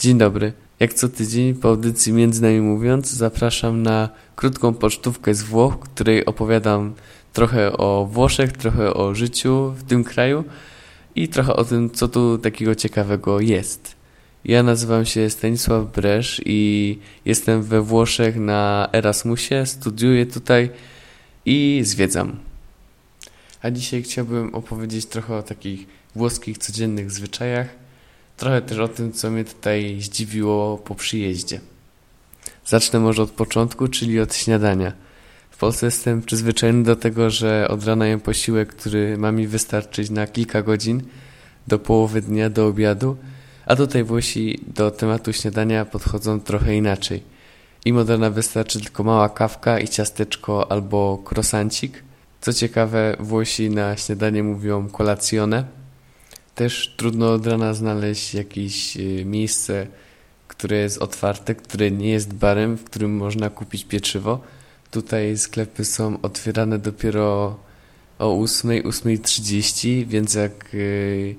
Dzień dobry. Jak co tydzień po audycji Między Nami Mówiąc zapraszam na krótką pocztówkę z Włoch, w której opowiadam trochę o Włoszech, trochę o życiu w tym kraju i trochę o tym, co tu takiego ciekawego jest. Ja nazywam się Stanisław Bresz i jestem we Włoszech na Erasmusie, studiuję tutaj i zwiedzam. A dzisiaj chciałbym opowiedzieć trochę o takich włoskich codziennych zwyczajach, trochę też o tym, co mnie tutaj zdziwiło po przyjeździe. Zacznę może od początku, czyli od śniadania. W Polsce jestem przyzwyczajony do tego, że od rana jem posiłek, który ma mi wystarczyć na kilka godzin, do połowy dnia, do obiadu, a tutaj Włosi do tematu śniadania podchodzą trochę inaczej. Im od wystarczy tylko mała kawka i ciasteczko albo croissancik. Co ciekawe, Włosi na śniadanie mówią colazione, też trudno od rana znaleźć jakieś y, miejsce, które jest otwarte, które nie jest barem, w którym można kupić pieczywo. Tutaj sklepy są otwierane dopiero o 8, 8.30, więc jak y,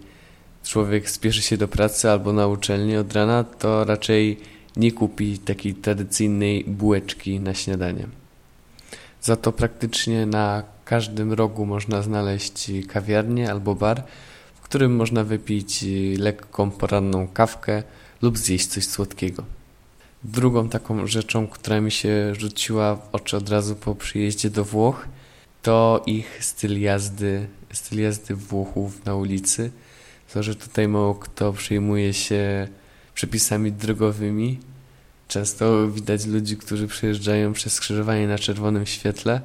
człowiek spieszy się do pracy albo na uczelnię od rana, to raczej nie kupi takiej tradycyjnej bułeczki na śniadanie. Za to praktycznie na każdym rogu można znaleźć kawiarnię albo bar, którym można wypić y, lekką poranną kawkę lub zjeść coś słodkiego. Drugą taką rzeczą, która mi się rzuciła w oczy od razu po przyjeździe do Włoch, to ich styl jazdy, styl jazdy Włochów na ulicy. To, że tutaj mało kto przejmuje się przepisami drogowymi. Często widać ludzi, którzy przejeżdżają przez skrzyżowanie na czerwonym świetle,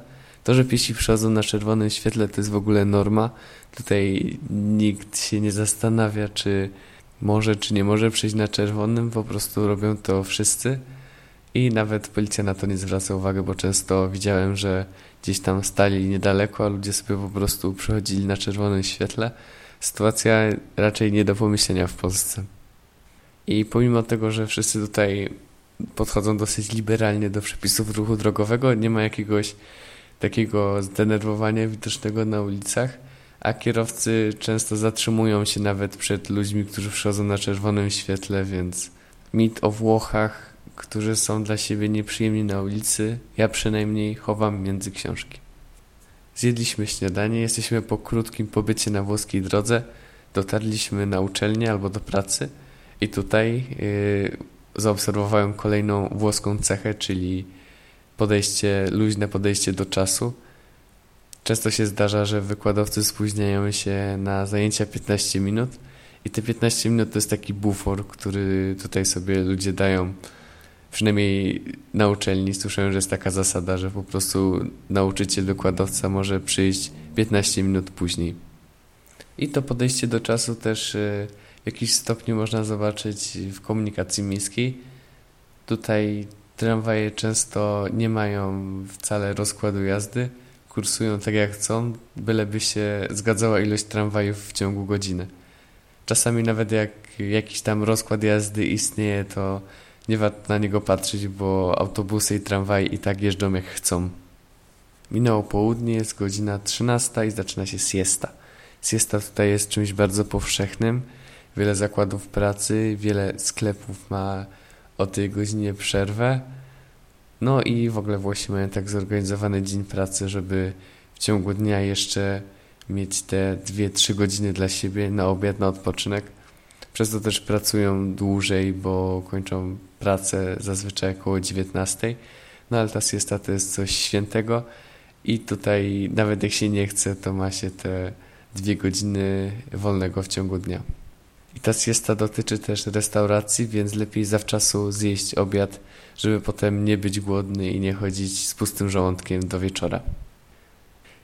to, że piesi przechodzą na czerwonym świetle, to jest w ogóle norma. Tutaj nikt się nie zastanawia, czy może, czy nie może przejść na czerwonym. Po prostu robią to wszyscy. I nawet policja na to nie zwraca uwagi, bo często widziałem, że gdzieś tam stali niedaleko, a ludzie sobie po prostu przechodzili na czerwonym świetle. Sytuacja raczej nie do pomyślenia w Polsce. I pomimo tego, że wszyscy tutaj podchodzą dosyć liberalnie do przepisów ruchu drogowego, nie ma jakiegoś takiego zdenerwowania widocznego na ulicach, a kierowcy często zatrzymują się nawet przed ludźmi, którzy przychodzą na czerwonym świetle, więc mit o Włochach, którzy są dla siebie nieprzyjemni na ulicy, ja przynajmniej chowam między książki. Zjedliśmy śniadanie, jesteśmy po krótkim pobycie na włoskiej drodze, dotarliśmy na uczelnię albo do pracy i tutaj yy, zaobserwowałem kolejną włoską cechę, czyli podejście, luźne podejście do czasu. Często się zdarza, że wykładowcy spóźniają się na zajęcia 15 minut i te 15 minut to jest taki bufor, który tutaj sobie ludzie dają. Przynajmniej na uczelni słyszałem, że jest taka zasada, że po prostu nauczyciel, wykładowca może przyjść 15 minut później. I to podejście do czasu też e, w jakiś stopniu można zobaczyć w komunikacji miejskiej. Tutaj Tramwaje często nie mają wcale rozkładu jazdy, kursują tak jak chcą, byleby się zgadzała ilość tramwajów w ciągu godziny. Czasami nawet jak jakiś tam rozkład jazdy istnieje, to nie warto na niego patrzeć, bo autobusy i tramwaje i tak jeżdżą jak chcą. Minęło południe, jest godzina 13 i zaczyna się siesta. Siesta tutaj jest czymś bardzo powszechnym. Wiele zakładów pracy, wiele sklepów ma o tej godzinie przerwę. No i w ogóle Włosi mają tak zorganizowany dzień pracy, żeby w ciągu dnia jeszcze mieć te 2-3 godziny dla siebie na obiad, na odpoczynek. Przez to też pracują dłużej, bo kończą pracę zazwyczaj około 19. No ale ta siesta to jest coś świętego i tutaj nawet jak się nie chce, to ma się te dwie godziny wolnego w ciągu dnia. I ta siesta dotyczy też restauracji, więc lepiej zawczasu zjeść obiad, żeby potem nie być głodny i nie chodzić z pustym żołądkiem do wieczora.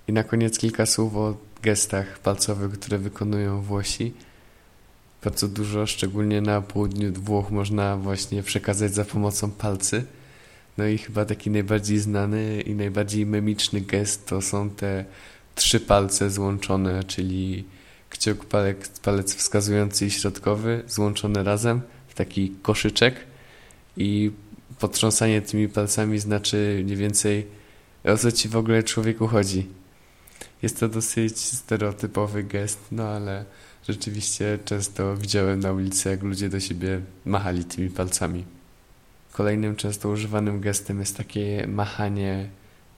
I na koniec kilka słów o gestach palcowych, które wykonują Włosi. Bardzo dużo, szczególnie na południu Włoch, można właśnie przekazać za pomocą palcy. No i chyba taki najbardziej znany i najbardziej memiczny gest to są te trzy palce złączone, czyli kciuk, palec, palec wskazujący i środkowy złączone razem w taki koszyczek i potrząsanie tymi palcami znaczy mniej więcej o co ci w ogóle człowieku chodzi. Jest to dosyć stereotypowy gest, no ale Rzeczywiście często widziałem na ulicy, jak ludzie do siebie machali tymi palcami. Kolejnym często używanym gestem jest takie machanie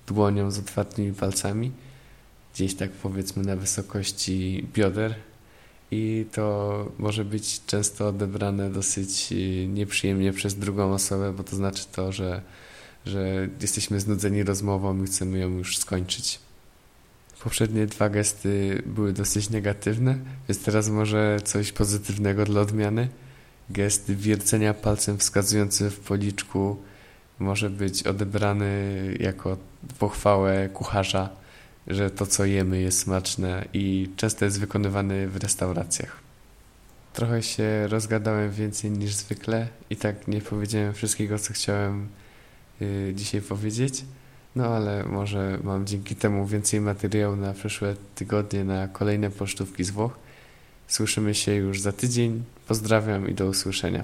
dłonią z otwartymi palcami, gdzieś tak powiedzmy na wysokości bioder. I to może być często odebrane dosyć y, nieprzyjemnie przez drugą osobę, bo to znaczy to, że, że jesteśmy znudzeni rozmową i chcemy ją już skończyć. Poprzednie dwa gesty były dosyć negatywne, więc teraz może coś pozytywnego dla odmiany. Gest wiercenia palcem wskazującym w policzku może być odebrany jako pochwałę kucharza, że to co jemy jest smaczne i często jest wykonywany w restauracjach. Trochę się rozgadałem więcej niż zwykle i tak nie powiedziałem wszystkiego, co chciałem yy, dzisiaj powiedzieć. No ale może mam dzięki temu więcej materiału na przyszłe tygodnie, na kolejne pocztówki z Włoch. Słyszymy się już za tydzień. Pozdrawiam i do usłyszenia.